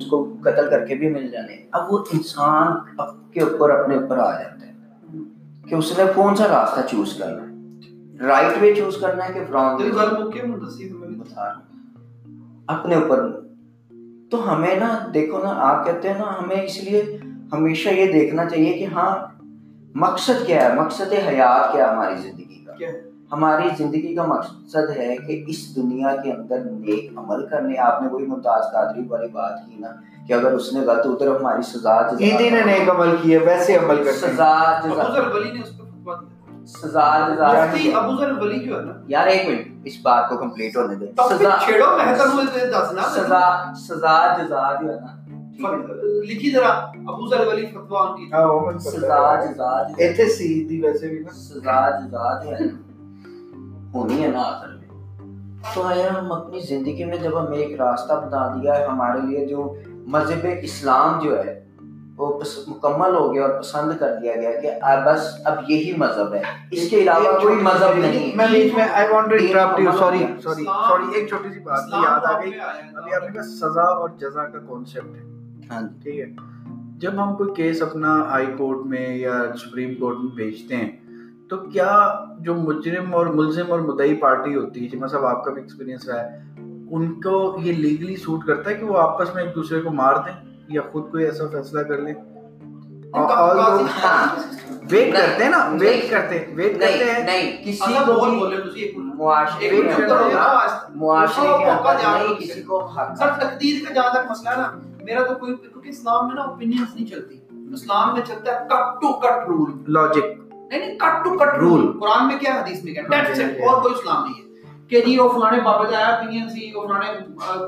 اس کو قتل کر کے بھی مل جانے۔ اب وہ انسان کے اوپر اپنے اوپر آ جاتا ہے کہ اس نے کون سا راستہ چوز کرنا ہے۔ رائٹ وے چوز کرنا ہے کہ رانگ اپنے اوپر۔ تو ہمیں نا دیکھو نا آپ کہتے ہیں نا ہمیں اس لیے ہمیشہ یہ دیکھنا چاہیے کہ ہاں مقصد کیا ہے؟ مقصد حیات کیا ہے ہماری زندگی کا؟ ہماری زندگی کا مقصد ہے کہ اس دنیا کے اندر نیک عمل کرنے۔ آپ نے کوئی ممتاز قادری والی بات کی نا کہ اگر اس نے غلط ادھر ہماری سزا انہی نے نیک عمل کیے ویسے عمل کرتے سزا سزا جزا۔ یار ایک منٹ اس بات کو کمپلیٹ ہونے دیں۔ سزا سزا سزا جزا جو ہے نا۔ لکھی ذرا ابو ذر ولی فتوا ان کی ہاں سزا جزا ایتھے سیدھی ویسے بھی نا۔ سزا جزا جو ہے ہونی ہے نا آخر میں۔ تو ہے ہم اپنی زندگی میں جب ہمیں ایک راستہ بتا دیا ہے ہمارے لیے جو مذہب اسلام جو ہے وہ مکمل ہو گیا اور پسند کر دیا گیا کہ بس اب یہی مذہب ہے۔ اس کے علاوہ کوئی مذہب نہیں۔ میں بیچ میں I want to interrupt you sorry sorry sorry ایک چھوٹی سی بات یاد آ گئی۔ ابھی آپ سزا اور جزا کا کانسیپٹ ہے۔ ہاں ٹھیک ہے۔ جب ہم کوئی کیس اپنا ہائی کورٹ میں یا سپریم کورٹ میں بھیجتے ہیں تو کیا جو مجرم اور ملزم اور مدعی پارٹی ہوتی ہے جمع صاحب آپ کا بھی ایکسپیرینس رہا ہے ان کو یہ لیگلی سوٹ کرتا ہے کہ وہ آپس میں ایک دوسرے کو مار دیں یا خود کوئی ایسا فیصلہ کر لیں؟ ویٹ کرتے ہیں نا ویٹ کرتے ہیں ویٹ کرتے ہیں نہیں۔ کسی کو معاشرے معاشرے کے اندر نہیں کسی کو حق سر تقدیر کا جہاں تک مسئلہ ہے نا میرا تو کوئی کیونکہ اسلام میں نا اوپینینز نہیں چلتی۔ اسلام میں چلتا ہے cut to cut rule logic نہیں نہیں کٹ ٹو کٹ رول قرآن میں کیا حدیث میں کیا؟ دیٹس اٹ اور کوئی اسلام نہیں ہے۔ کہ جی وہ فلانے بابا کا آیا اوپینین سی وہ فلانے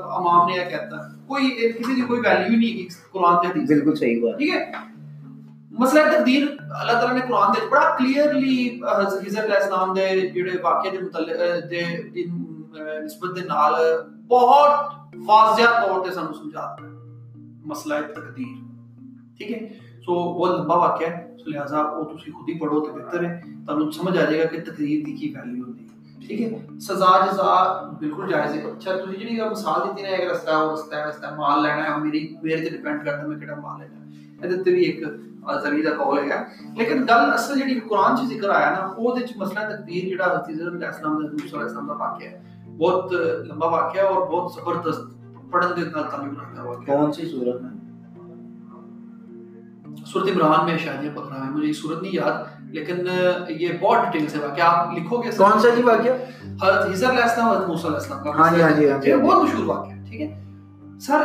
امام نے یہ کہتا۔ کوئی کسی کی کوئی ویلیو نہیں ہے قرآن کے حدیث۔ بالکل صحیح بات۔ ٹھیک ہے؟ مسئلہ تقدیر اللہ تعالیٰ نے قرآن دے بڑا کلیئرلی حضرت علیہ السلام دے جڑے واقعے دے متعلق دے نسبت دے نال بہت واضح طور تے سانو سمجھاتا ہے۔ مسئلہ تقدیر۔ ٹھیک ہے؟ سو بہت لمبا واقعہ ہے۔ سو لہٰذا وہ تسی خود ہی پڑھو تو بہتر ہے۔ تانوں سمجھ آ جائے گا کہ تقدیر دی کی ویلیو ہوندی ہے۔ ٹھیک ہے؟ سزا، جزا بالکل جائز ہے۔ اچھا تسی جڑی مثال دیتی نا ایک رستہ ہے وہ رستہ ہے رستہ مال لینا ہے میری میرے تے ڈیپینڈ کردا میں کیڑا مال لینا ہے۔ ادھر تے بھی ایک ذریعہ کا قول ہے۔ لیکن گل اصل جڑی قرآن چ ذکر آیا نا او دے مسئلہ تقدیر جڑا حضرت علیہ السلام دا حضور صلی اللہ علیہ وسلم دا واقعہ ہے۔ بہت لمبا واقعہ ہے اور بہت زبردست پڑھن دے نال تعلق رکھتا ہے۔ واقعہ کون سی صورت عمران میں شاید یہ پکڑا ہے مجھے یہ صورت نہیں یاد لیکن یہ بہت ڈیٹیل سے واقعہ آپ لکھو گے۔ کون سا جی واقعہ؟ حضرت حضر علیہ السلام حضرت موسیٰ علیہ السلام کا ہاں جی ہاں جی ہاں جی بہت مشہور واقعہ ہے ٹھیک ہے۔ سر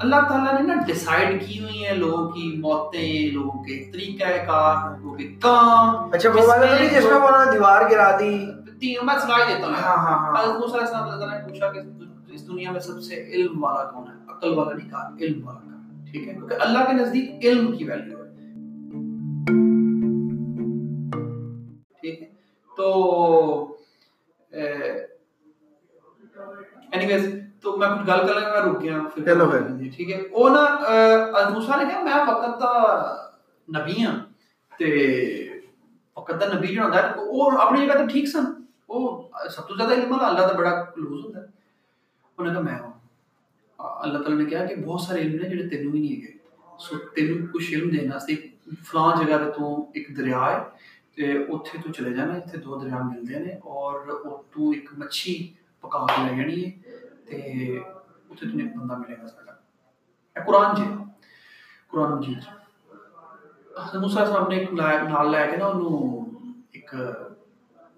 اللہ تعالیٰ نے نا ڈیسائیڈ کی ہوئی ہیں لوگوں کی موتیں لوگوں کے طریقہ کار لوگوں کے کام۔ اچھا وہ والا نہیں جس میں وہ نے دیوار گرا دی؟ تین میں سنائی دیتا ہوں۔ ہاں ہاں ہاں۔ حضرت موسیٰ علیہ السلام نے پوچھا کہ اس دنیا میں سب سے علم والا کون ہے؟ عقل والا نہیں کہا علم والا۔ ٹھیک ہے کیونکہ اللہ کے نزدیک علم کی ویلیو ہے۔ ٹھیک ہے تو اینی ویز تو میں کچھ گل کر لگا میں رک گیا پھر چلو ٹھیک ہے۔ او نا موسیٰ نے کہا میں وقت دا نبی ہاں تے وقت دا نبی جو ہوندا ہے او اپنی جگہ تے ٹھیک سن۔ او سب تو زیادہ علم اللہ دا بڑا کلوز ہوندا ہے۔ انہوں نے کہا میں ہوں۔ اللہ تعالیٰ نے کہا کہ بہت سارے علم نے جڑے تینوں ہی نہیں ہے سو تینوں کچھ علم دینا واسطے فلاں جگہ تے تو ایک دریا ہے تے اوتھے تو چلے جانا اتنے دو دریا ملتے ہیں اور او تو ایک مچھی پکا کے لے جانی ہے تے اتنے تمہیں ایک بندہ ملے گا ساڈا اے قرآن جی قرآن مجید حضرت موسیٰ صاحب نے ایک نال لے کے نا انہوں ایک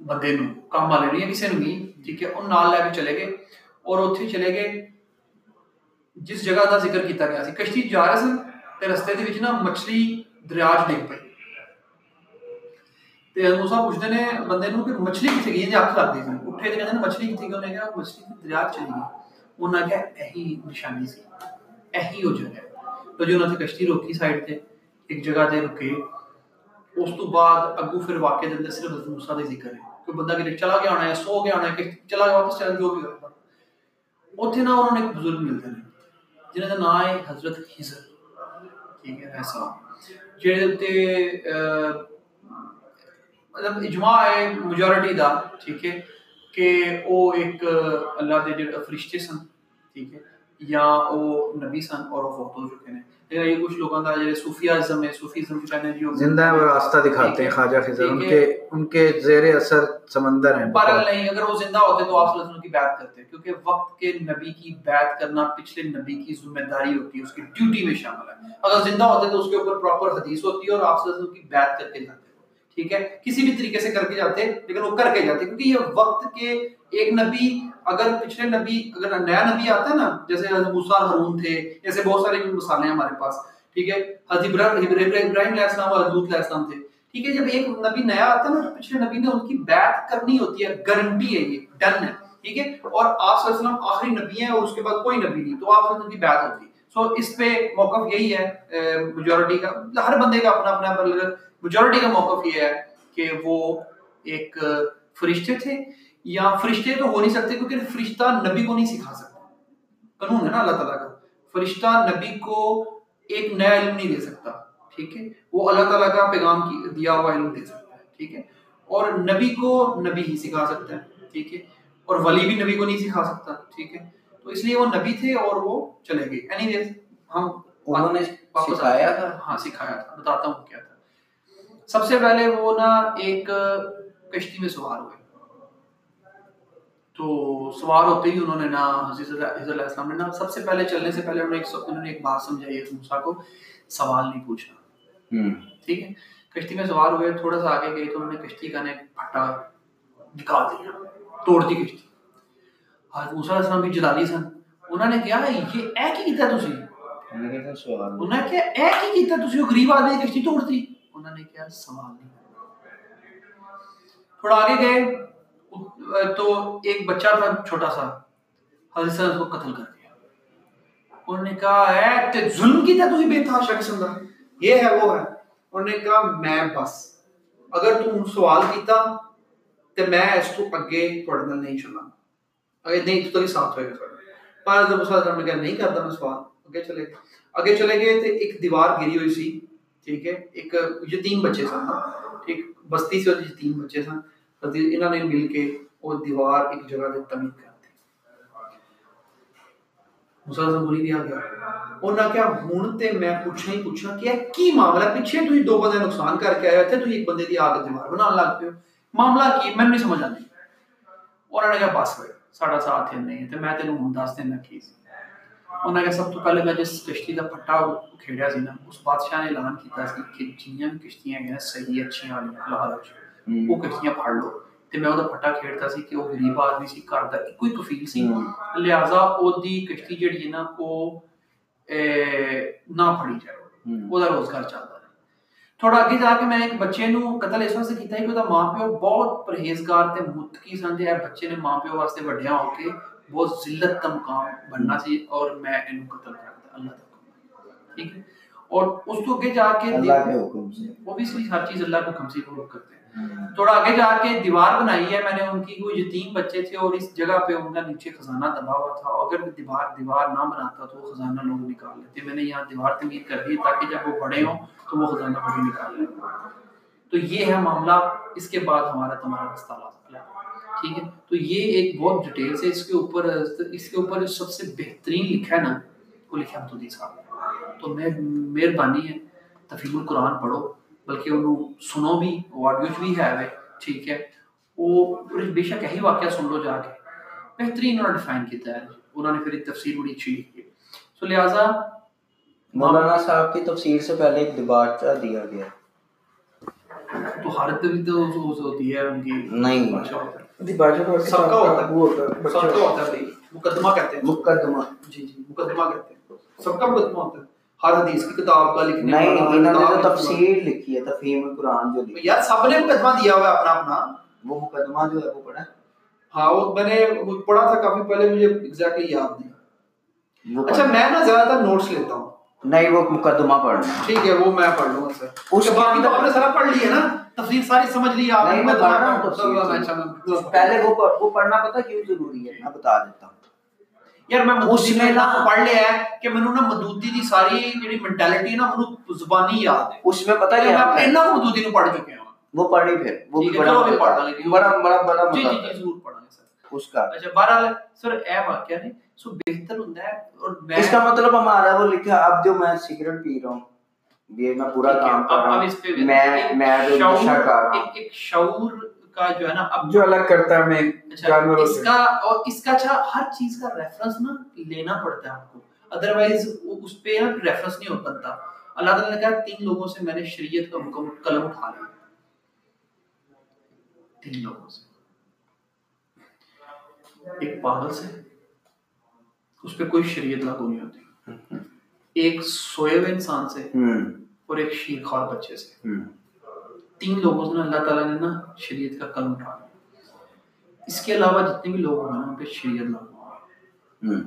بندے نو کام والے نہیں کسی نے نہیں ٹھیک ہے ان نال لے کے چلے گئے اور اتنے چلے گئے۔ جس جگہ کا ذکر کیتا گیا کشتی جا رہے سن تے رستے دے نا مچھلی دریا چ ڈگ پئی تے موسیٰ پوچھتے نے بندے کہ مچھلی کتنے گئی جی اکھ لگتی سی اٹھے تے کہتے مچھلی کتنے گئی انہیں کہا مچھلی دریا چلی گئی انہوں نے کہا نشانی سی یہی ہو جگہ تو جو انہوں نے کشتی روکی سائڈ تے ایک جگہ تے رکے اس تو بعد اگو پھر واقع دے اندر صرف حضرت موسیٰ دے ذکر ہے کوئی بندہ کہ چلا گیا ہونا ہے سو گیا ہونا ہے کہ چلا گیا واپس چلا جو بھی ہوگا اتنے نا انہوں نے ایک بزرگ ملتے ہیں جنہیں کا نام ہے حضرت حضر ٹھیک ہے ایسا۔ جہے تے مطلب اجماع ہے میجورٹی دا ٹھیک ہے کہ وہ ایک اللہ کے جو فرشتے سن ٹھیک ہے یا وہ نبی سن اور وہ فوت ہو چکے ہیں۔ لیکن یہ کچھ لوگوں کا جو صوفیازم ہے صوفیزم جو کہنے جو زندہ ہے وہ راستہ دکھاتے ہیں خواجہ خضر ان کے ان کے زیر اثر سمندر ہیں پر نہیں اگر وہ زندہ ہوتے تو آپ صلی اللہ علیہ وسلم کی بیعت کرتے کیونکہ وقت کے نبی کی بیعت کرنا پچھلے نبی کی ذمہ داری ہوتی ہے اس کی ڈیوٹی میں شامل ہے۔ اگر زندہ ہوتے تو اس کے اوپر پراپر حدیث ہوتی ہے اور آپ صلی اللہ علیہ وسلم کی بیعت کر کے جاتے۔ ٹھیک ہے؟ کسی بھی طریقے سے کر کے جاتے لیکن وہ کر کے جاتے کیونکہ یہ وقت کے ایک نبی اگر پچھلے نبی اگر نیا نبی آتا ہے نا جیسے موسیٰ ہارون تھے جیسے بہت سارے مثالیں ہیں ہمارے پاس۔ ٹھیک ہے؟ حضرت ابراہیم علیہ السلام اور حضرت علیہ السلام تھے۔ ٹھیک ہے، جب ایک نبی نیا آتا ہے نا، تو پچھلے نبی نے ان کی بیعت کرنی ہوتی ہے، گارنٹی ہے یہ، ڈن ہے، ٹھیک ہے؟ اور آپ صلی اللہ علیہ وسلم آخری نبی ہیں اور اس کے بعد کوئی نبی نہیں، تو آپ کی بیعت ہوتی سو اس پہ موقف یہی ہے میجورٹی کا، ہر بندے کا اپنا اپنا مطلب میجورٹی کا موقف یہ ہے کہ وہ ایک فرشتے تھے، یا فرشتے تو ہو نہیں سکتے کیونکہ فرشتہ نبی کو نہیں سکھا سکتا۔ قانون ہے نا اللہ تعالیٰ کا۔ فرشتہ نبی کو ایک نیا علم نہیں دے سکتا۔ ٹھیک ہے؟ وہ اللہ تعالیٰ کا پیغام کی دیا ہوا علم دے سکتا ہے ٹھیک ہے؟ اور نبی کو نبی ہی سکھا سکتا ہے ٹھیک ہے؟ اور ولی بھی نبی کو نہیں سکھا سکتا ٹھیک ہے؟ تو اس لیے وہ نبی تھے اور وہ چلے گئے۔ اینی ویز ہم انہوں نے سکھایا تھا ہاں سکھایا تھا بتاتا ہوں کیا تھا۔ سب سے پہلے وہ نا ایک کشتی میں سوار ہوئے۔ تو سوار ہوتے ہی انہوں نے نا حضرت علیہ السلام نے نا سب سے پہلے چلنے سے پہلے انہوں نے ایک انہوں نے ایک بات سمجھائی ہے موسیٰ کو سوال نہیں پوچھنا۔ ٹھیک ہے۔ کشتی میں سوار ہوئے تھوڑا سا آگے گئے تو انہوں نے کشتی کا ایک پھٹا نکال دیا توڑ دی کشتی۔ حضرت موسیٰ علیہ السلام بھی جلالی سن۔ انہوں نے کہا یہ اے کی کیتا تسی؟ انہوں نے کہا اے کی کیتا تسی؟ وہ غریب آدمی کشتی توڑ دی انہوں نے کیا سوال نہیں تھوڑا آگے گئے تو ایک بچہ تھا چھوٹا سا حضرت اللہ کو قتل کر دیا۔ انہوں نے کہا اے تے ظلم کی تھا تو ہی بے تحاشا قسم دا؟ یہ ہے وہ ہے۔ انہوں نے کہا، میں بس۔ اگر تم سوال کیتا تے میں اس تو اگے تھوڑے نال نہیں چلنا۔ اگر نہیں، تو تیری ساتھ ہوئے گا پر حضرت صلی علیہ نے کہا، نہیں کرتا میں سوال۔ اگے چلے۔ اگے چلے گئے تے ایک دیوار گری ہوئی سی۔ ٹھیک ہے؟ ایک یتیم بچے سن۔ ٹھیک، بستی سے یتیم بچے سن۔ انہوں نے مل کے وہ دیوار ایک جگہ دے تعمیر کر مسلسل بولی دیا گیا انہاں کیا ہن تے میں پوچھنا ہی پوچھنا کہ کی معاملہ پیچھے تسی دو بندے نقصان کر کے آئے تھے تو ایک بندے دی آگ دیوار بنان لگ پے معاملہ کی میں نہیں سمجھ آندی انہوں نے کہا بس ہوئے ساڈا ساتھ نہیں ہے تے میں تینوں ہن دس دینا کی سی انہوں نے سب تو پہلے میں جس کشتی کا پٹا کھیڑیا سی نا اس بادشاہ نے اعلان کیتا سی کہ جنیاں کشتیاں ہیں صحیح اچھیاں والی لاہور وہ کشتیاں پھڑ لو بچے نے اور اس اللہ کے حکم سے اوبیسلی ہر چیز اللہ کے حکم سے کرتے تھوڑا آگے جا کے دیوار بنائی ہے، میں نے ان کی کوئی یتیم بچے تھے اور اس جگہ پہ ان کا نیچے خزانہ دبا ہوا تھا۔ اگر میں دیوار دیوار نہ بناتا تو وہ خزانہ لوگ نکال لیتے۔ میں نے یہاں دیوار تعمیر کر دی تاکہ جب وہ بڑے ہوں تو وہ خزانہ بڑے نکال لیں۔ تو یہ ہے معاملہ۔ اس کے بعد ہمارا تمہارا رستہ لا ٹھیک ہے؟ تو یہ ایک بہت ڈیٹیل سے اس کے اوپر، اس کے اوپر سب سے بہترین لکھا ہے نا، وہ لکھا متودی صاحب۔ تو میں مہربانی ہے تفیم القرآن پڑھو۔ بلکہ انہوں سنو بھی آڈیو بھی ہے وہ ٹھیک ہے۔ وہ بے شک یہی واقعہ سن لو جا کے۔ بہترین انہوں نے ڈیفائن کیتا ہے۔ انہوں نے پھر تفسیر بڑی اچھی لکھی۔ ہے سو لہٰذا مولانا صاحب کی تفسیر سے پہلے ایک دیباچہ دیا گیا۔ تو حالت بھی تو ہوتی ہے ان کی نہیں۔ سب کا ہوتا ہے۔ سب کا ہوتا ہے مقدمہ کہتے ہیں۔ مقدمہ۔ جی جی مقدمہ کہتے ہیں۔ سب کا مقدمہ ہوتا ہے۔ ہر حدیث کی کتاب کا لکھنے نہیں انہوں نے جو تفسیر لکھی ہے تفہیم القرآن جو لکھی یار سب نے مقدمہ دیا ہوا ہے اپنا اپنا۔ وہ مقدمہ جو ہے وہ پڑھا ہاں وہ میں نے پڑھا تھا کافی پہلے مجھے ایگزیکٹلی یاد نہیں۔ اچھا میں نا زیادہ تر نوٹس لیتا ہوں۔ نہیں وہ مقدمہ پڑھنا ٹھیک ہے وہ میں پڑھ لوں گا سر۔ اس باقی تو آپ نے سارا پڑھ لی ہے نا؟ تفسیر ساری سمجھ لی آپ رہا ہوں پہلے وہ وہ پڑھنا پتہ کیوں ضروری ہے؟ میں بتا دیتا ہوں۔ یار میں اس میں نہ پڑھ لیا ہے کہ مینوں نا مدودی دی ساری جڑی مینٹیلٹی ہے نا مینوں زبانی یاد ہے اس میں پتہ کیا میں انہاں مدودی نو پڑھ چکے ہوں وہ پڑھی پھر وہ بھی بڑا بڑا بڑا بڑا جی جی جی ضرور پڑھیں گے سر اس کا اچھا بہرحال سر اے واقعہ نہیں سو بہتر ہوندا ہے اور میں اس کا مطلب ہمارا وہ لکھا اب جو میں سگریٹ پی رہا ہوں یہ میں پورا کام کر رہا ہوں میں میں جو نشہ کر رہا ہوں ایک شعور کا جو ہے نا اب جو الگ کرتا ہے ہمیں اچھا جانوروں اس سے۔ کا اور اس کا اچھا ہر چیز کا ریفرنس نا لینا پڑتا ہے آپ کو۔ ادروائز اس پہ نا ریفرنس نہیں ہو پاتا۔ اللہ تعالیٰ نے کہا تین لوگوں سے میں نے شریعت کا حکم قلم اٹھا لیا۔ تین لوگوں سے۔ ایک پاگل سے۔ اس پہ کوئی شریعت لاگو نہیں ہوتی۔ ایک سوئے ہوئے انسان سے اور ایک شیر خوار بچے سے۔ تین لوگوں سے اللہ تعالیٰ نے نا شریعت کا قلم اٹھا لیا۔ اس کے علاوہ جتنے بھی لوگ ہیں ان پہ شریعت لاگو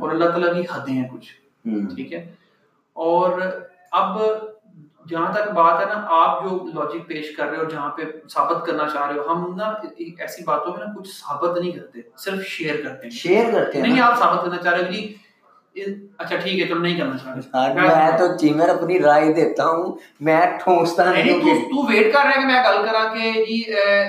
اور اللہ تعالیٰ کی حدیں ہیں کچھ۔ ٹھیک ہے۔ اور اب جہاں تک بات ہے نا آپ جو لاجک پیش کر رہے ہو جہاں پہ ثابت کرنا چاہ رہے ہو ہم نا ایسی باتوں میں نا کچھ ثابت نہیں کرتے صرف شیئر کرتے ہیں۔ شیئر کرتے ہیں نہیں آپ ثابت کرنا چاہ رہے ہو جی اچھا ٹھیک ہے چلو نہیں کرنا چاہ رہے میں تو چیمر اپنی رائے دیتا ہوں۔ میں ٹھونستا نہیں تو تو ویٹ کر رہا ہے کہ میں گل کراں کہ جی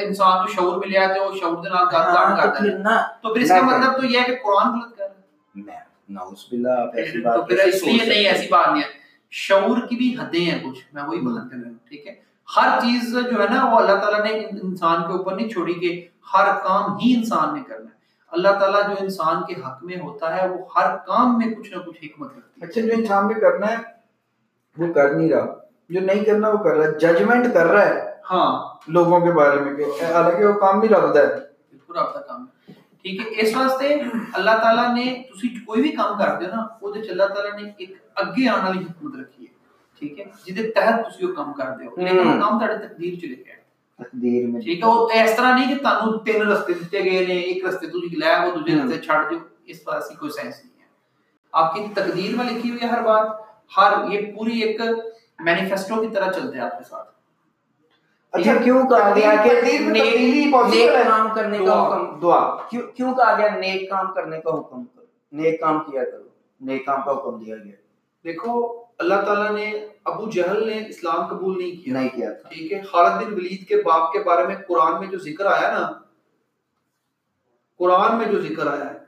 انسان کو شعور ملیا تے وہ شعور دے نال گل ہاں، تو کرتا پھر ہے نا تو پھر اس کا مطلب تو یہ ہے کہ قرآن غلط کر رہا ہے۔ میں نعوذ باللہ آپ ایسی تو پھر اس لیے نہیں ایسی بات نہیں ہے۔ شعور کی بھی حدیں ہیں کچھ میں وہی بات کر رہا ہوں ٹھیک ہے؟ ہر چیز جو ہے نا وہ اللہ تعالیٰ نے انسان کے اوپر نہیں چھوڑی کہ ہر کام ہی انسان نے کرنا ہے۔ اللہ تعالیٰ جو انسان کے حق میں ہوتا ہے وہ ہر کام میں کچھ نہ کچھ حکمت رکھتی ہے۔ اچھا جو انسان میں کرنا ہے وہ کر نہیں رہا۔ جو نہیں کرنا وہ کر رہا ہے۔ ججمنٹ کر رہا ہے ہاں۔ لوگوں کے بارے میں کہ حالانکہ وہ کام بھی رکھتا ہے بالکل آپ کا کام ہے۔ ٹھیک ہے اس واسطے اللہ تعالیٰ نے تسی کوئی بھی کام کرتے ہو نا وہ اللہ تعالیٰ نے ایک اگے آنے والی حکمت رکھی ہے۔ ٹھیک ہے جہਦੇ تحت تسی وہ کام کرتے ہو۔ لیکن وہ کام تہاڈے تقدیر چ لکھا ہے تقدیر میں ٹھیک ہے وہ اس طرح نہیں کہ تانوں تین رستے دتے گئے نے ایک رستے تسی لے وہ دوسرے رستے چھڑ جو اس طرح سے کوئی سینس نہیں ہے آپ کی تقدیر میں لکھی ہوئی ہے ہر بات ہر یہ پوری ایک مینیفیسٹو کی طرح چلتے ہیں آپ کے ساتھ اچھا کیوں کہا گیا کہ نیک؟ کام کرنے کا حکم دعا کیوں کیوں کہا گیا نیک کام کرنے کا حکم نیک کام کیا کرو نیک کام کا حکم دیا گیا دیکھو اللہ تعالیٰ نے ابو جہل نے اسلام قبول نہیں کیا۔ نہیں کیا تھا۔ ٹھیک ہے خالد بن ولید کے باپ کے بارے میں قرآن میں جو ذکر آیا نا قرآن میں جو ذکر آیا ہے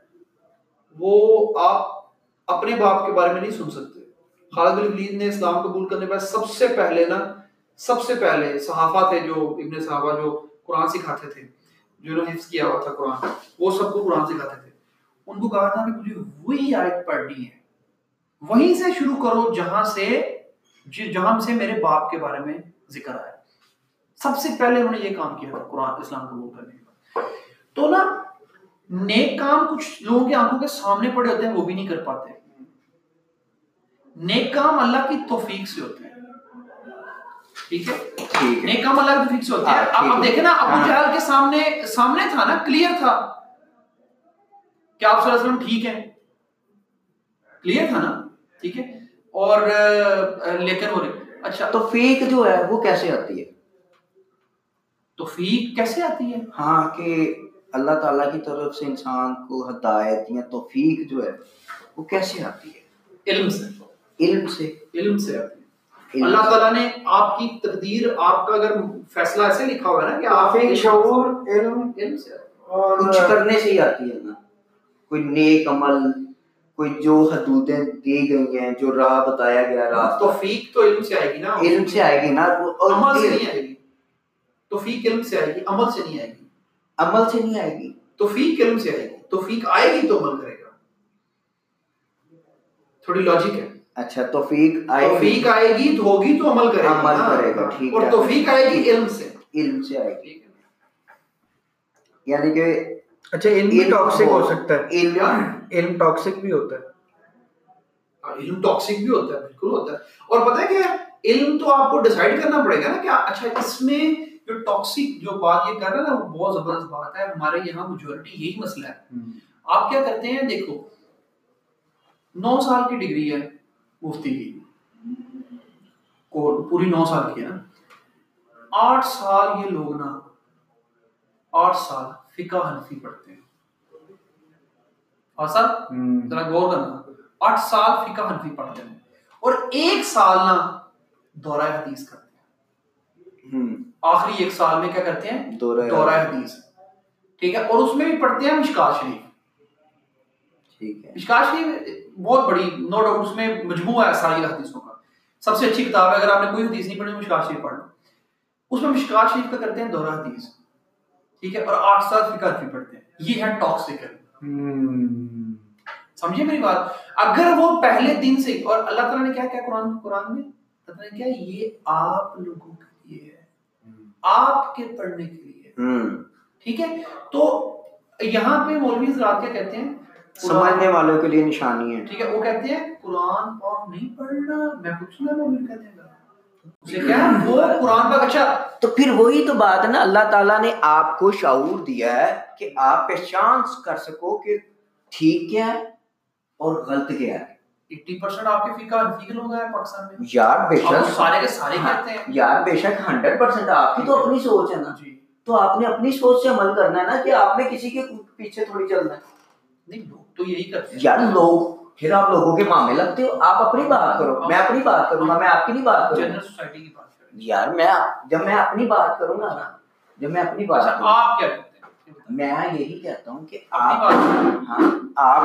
وہ آپ اپنے باپ کے بارے میں نہیں سن سکتے۔ خالد بن ولید نے اسلام قبول کرنے پر سب سے پہلے نا سب سے پہلے صحافہ تھے جو ابن صحابہ جو قرآن سکھاتے تھے نے حفظ کیا ہوا تھا قرآن وہ سب کو قرآن سکھاتے تھے۔ ان کو کہا تھا کہ مجھے وہی آیت پڑھنی ہے۔ وہیں سے شروع کرو جہاں سے جی- جہاں سے میرے باپ کے بارے میں ذکر آیا۔ سب سے پہلے انہوں نے یہ کام کیا تھا قرآن اسلام قبول کرنے تو نا نیک کام کچھ لوگوں کی آنکھوں کے سامنے پڑے ہوتے ہیں وہ بھی نہیں کر پاتے۔ نیک کام اللہ کی توفیق سے ہوتے ہیں۔ ٹھیک ہے؟ نیک کام اللہ کی توفیق سے ہوتے ہیں۔ ہاں، ہے۔ دیکھیں نا ابو ہاں۔ جہل کے سامنے سامنے تھا نا کلیئر تھا۔ کہ آپ صلی اللہ علیہ وسلم ٹھیک ہے کلیئر تھا نا؟ ٹھیک ہے؟ اور لیکن وہ اچھا۔ تو فیک جو ہے وہ کیسے آتی ہے؟ توفیق کیسے آتی ہے؟ ہاں کہ اللہ تعالیٰ کی طرف سے انسان کو ہدایت یا توفیق جو ہے وہ کیسے آتی ہے؟ علم سے۔ علم سے۔ علم سے آتی ہے۔ علم اللہ۔ تعالیٰ نے آپ کی تقدیر آپ کا اگر فیصلہ ایسے لکھا ہوا ہے نا کہ آپ کافی شعور علم علم سے۔ آتی ہے۔ اور کچھ کرنے سے ہی آتی ہے نا۔ کوئی نیک عمل کوئی جو حدودیں دی گئی ہیں جو راہ بتایا گیا راستہ توفیق تو علم سے آئے گی نا۔ علم سے آئے گی نا۔ اور عمل سے نہیں آئے گی۔ توفیق علم سے آئے گی عمل سے نہیں آئے گی۔ عمل سے نہیں آئے گی۔ توفیق علم سے آئے گی۔ توفیق آئے گی تو عمل کرے گا۔ تھوڑی لاجک ہے۔ اچھا توفیق آئے گی۔ توفیق آئے گی تو ہوگی تو عمل کرے گا عمل۔ کرے گا، ٹھیک اور ہے۔ توفیق آئے گی علم سے۔ علم سے آئے گی۔ یعنی کہ اچھا علم بھی ٹاکسک ہو- سکتا ہے۔ علم علم ٹاکسک بھی ہوتا ہے۔ ہاں، علم ٹاکسک بھی ہوتا ہے بالکل ہوتا ہے۔ اور پتہ ہے کیا علم تو آپ کو ڈیسائیڈ کرنا پڑے گا نا کہ اچھا اس میں جو ٹاکسک جو بات یہ کر رہا ہے نا وہ بہت زبردست بات ہے۔ ہمارے یہاں میجورٹی یہی مسئلہ ہے۔ آپ کیا کرتے ہیں؟ دیکھو نو سال کی ڈگری ہے مفتی کی۔ پوری نو سال کی ہے نا۔ آٹھ سال یہ لوگ نا آٹھ سال فقہ حنفی پڑھتے ہیں۔ اور سر ذرا غور کرنا۔ آٹھ سال فقہ حنفی پڑھتے ہیں اور ایک سال نا دورہ حدیث کرتے ہیں۔ آخری ایک سال میں کیا کرتے ہیں؟ دورہ حدیث۔ ٹھیک ہے اور اس میں بھی پڑھتے ہیں مشکات شریف۔ ٹھیک ہے۔ مشکات شریف بہت بڑی نو ڈاؤٹ اس میں مجموعہ ہے ساری حدیثوں کا۔ سب سے اچھی کتاب ہے اگر آپ نے کوئی حدیث نہیں پڑھی مشکات شریف پڑھ لو۔ اس میں مشکات شریف کا کرتے ہیں؟ دورہ حدیث۔ ٹھیک ہے اور آٹھ سال فکر بھی پڑھتے ہیں۔ یہ ہے ٹاکسیکل سمجھے میری بات۔ اگر وہ پہلے دن سے اور اللہ تعالیٰ نے کیا کیا قرآن قرآن میں؟ اللہ نے کیا؟ یہ آپ لوگوں کے لیے ہے۔ آپ کے پڑھنے کے لیے۔ ٹھیک ہے؟ تو یہاں پہ مولوی حضرات کیا کہتے ہیں؟ سمجھنے والوں کے لیے نشانی ہے۔ ٹھیک ہے وہ کہتے ہیں قرآن پاک نہیں پڑھنا۔ میں کچھ نہ مولوی کہتے ہیں۔ وہ قرآن پاک اچھا۔ تو پھر وہی تو بات ہے نا اللہ تعالیٰ نے آپ کو شعور دیا ہے کہ آپ پہچان کر سکو کہ ٹھیک کیا ہے اور غلط کیا ہے۔ ایٹی پرسینٹ آپ کے فقہ حنفی لوگ ہیں پاکستان میں۔ یار بے اور وہ شک۔ سارے کے سارے کہتے ہیں۔ یار بے شک ہنڈریڈ پرسینٹ آپ کی تو اپنی سوچ ہے نا۔ جی۔ تو آپ نے اپنی سوچ سے عمل کرنا ہے نا کہ آپ نے کسی کے پیچھے تھوڑی چلنا ہے۔ نہیں لوگ تو یہی کرتے ہیں۔ یار لوگ پھر آپ لوگوں کے معاملے لگتے ہو۔ آپ اپنی بات کرو۔ میں اپنی بات کروں گا میں آپ کی نہیں بات کروں جنرل سوسائٹی کی بات یار میں جب میں اپنی بات کروں گا نا جب میں اپنی بات اچھا کروں آپ کیا کہتے ہیں؟ میں یہی کہتا ہوں کہ آپ ہاں آپ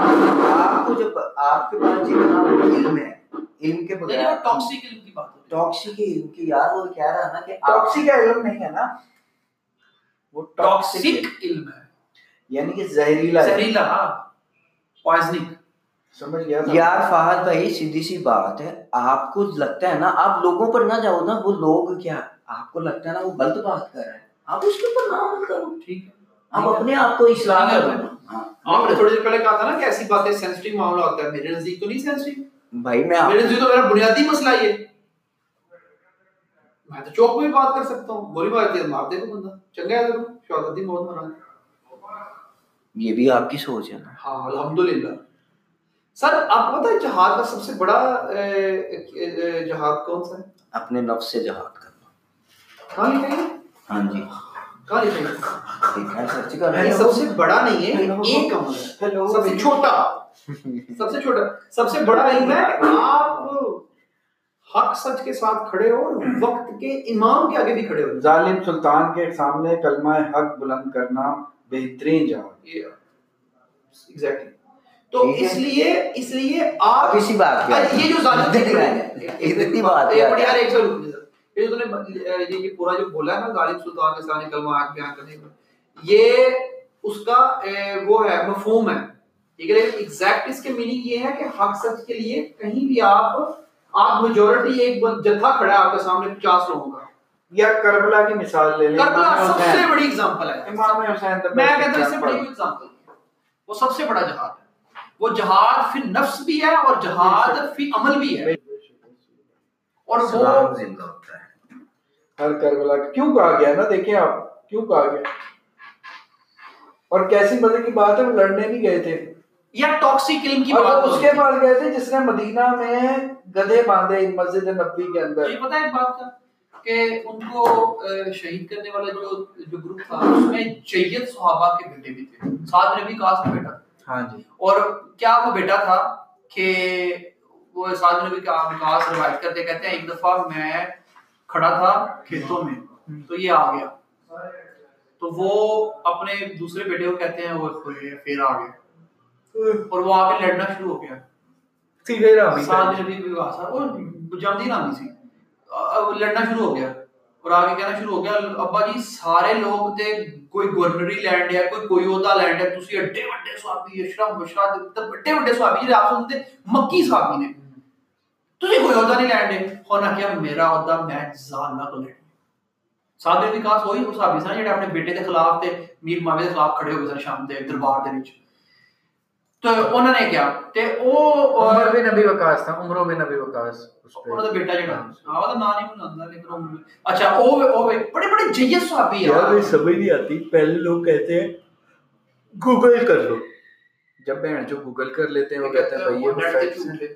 آپ کو جب آپ کے پاس جتنا علم ہے علم کے نہیں بغیر ٹاکسک علم کی بات ٹاکسک علم کی یار وہ کہہ رہا ہے نا کہ کا علم نہیں ہے نا۔ وہ ٹاکسک ٹاکسک علم ہے۔ یعنی کہ زہریلا زہریلا ہاں۔ پوائزننگ یار فہد بھائی سیدھی سی بات ہے۔ آپ کو لگتا ہے نا آپ لوگوں پر نہ جاؤ نا وہ لوگ کیا؟ آپ کو لگتا ہے نا وہ غلط بات کر رہے ہیں۔ آپ اس کے اوپر نہ عمل کرو۔ ٹھیک ہے۔ آپ اپنے آپ کو اصلاح کرو۔ ہاں۔ آپ نے تھوڑی دیر پہلے کہا تھا نا کہ ایسی باتیں سینسٹیو معاملہ ہوتا ہے۔ میرے نزدیک تو نہیں سینسٹیو بھائی میں میرے نزدیک تو میرا بنیادی مسئلہ یہ ہے۔ میں تو چوک میں بھی بات کر سکتا ہوں۔ گولی بار کے مار دے کو بندہ۔ چنگا ہے شہادتی موت مرا یہ بھی آپ کی سوچ ہے نا۔ ہاں الحمدللہ۔ سر آپ کو پتا ہے جہاد کا سب سے بڑا جہاد کون سا ہے؟ اپنے نفس سے جہاد کرنا۔ کہاں لکھا ہے؟ ہاں جی۔ کہاں لکھا ہے۔ یعنی سب سے بڑا نہیں ہے ایک عمل ہے۔ ہیلو۔ سب سے چھوٹا۔ سب سے چھوٹا۔ سب سے بڑا علم ہے آپ حق سچ کے ساتھ کھڑے ہو اور وقت کے امام کے آگے بھی کھڑے ہو۔ ظالم سلطان کے سامنے کلمہ حق بلند کرنا بہترین یہ ایگزیکٹلی تو ٹھیک ہے۔ اس لیے اس لیے آپ اسی بات ارے یہ جو اتنی بات یہ ہے بڑی یار ایک سو رک جا یہ جو تم نے یہ یہ پورا جو بولا ہے نا ظالم سلطان کے سامنے کلمہ حق بیان کرنے کا یہ اس کا وہ ہے مفہوم ہے۔ لیکن ایگزیکٹ اس کے میننگ یہ ہے کہ حق سچ کے لیے کہیں بھی آپ آپ میجورٹی ایک جتھا کھڑا ہے آپ کے سامنے پچاس لوگوں کا۔ یا کربلا کی مثال لے لیں۔ کربلا سب سے بڑی اگزامپل ہے۔ امام حسین میں کہتا ہوں اس سے بڑی ہے۔ وہ سب سے بڑا جہاد ہے۔ وہ جہاد فی نفس بھی ہے اور جہاد فی عمل بھی ہے۔ اور وہ سلام زندہ ہوتا ہے۔ ہر کربلا کیوں کہا گیا نا؟ دیکھیں آپ کیوں کہا گیا؟ اور کیسی مزے کی بات ہے وہ لڑنے نہیں گئے تھے۔ یا ٹاکسک علم کی بات اس کے پاس گئے تھے جس نے مدینہ میں گدھے باندھے مسجد نبی کے اندر۔ یہ پتا ہے ایک بات کا؟ کہ ان کو شہید کرنے والا جو جو گروپ تھا اس میں جید صحابہ کے بیٹے بھی تھے۔ سعد نبی کاس کا بیٹا تھا۔ ہاں جی۔ اور کیا وہ بیٹا تھا کہ وہ سعد نبی کا وکاس روایت کرتے کہتے ہیں ایک دفعہ میں کھڑا تھا کھیتوں میں تو یہ آ گیا۔ تو وہ اپنے دوسرے بیٹے کو کہتے ہیں وہ پھر آ گیا۔ اور وہ آ کے لڑنا شروع ہو گیا۔ سعد نبی بھی واسا اور جامدی نامی سی لڑنا شروع ہو گیا۔ اور آگے کہنا شروع ہو گیا ابا جی سارے لوگ تے کوئی گورنری لینڈ ہے کوئی کوئی عہدہ لینڈ ہے تسی اڈے وڈے صحابی اشرف بشرا تے بڑے وڈے صحابی جی آپ سنتے مکی صحابی نے تسی کوئی عہدہ نہیں لینڈ ہے ہونا کیا میرا عہدہ میں زالہ کو لینڈ سعد بن وقاص وہی صحابی سن جڑے اپنے بیٹے دے خلاف تے میر معاویہ دے خلاف کھڑے ہو گئے سن شام دے دربار دے وچ تو انہوں نے کیا؟ تے او عمر بن نبی وقاص تھا عمر بن نبی وقاص انہاں دا بیٹا جڑا۔ ہاں دا نام نہیں بناندا لیکن عمر اچھا او او بڑے بڑے جیس صحابی ہیں۔ یار سمجھ نہیں آتی پہلے لوگ کہتے ہیں گوگل کر لو. جب بہن جو گوگل کر لیتے ہیں وہ کہتے ہیں بھائی یہ فیکٹس ہیں۔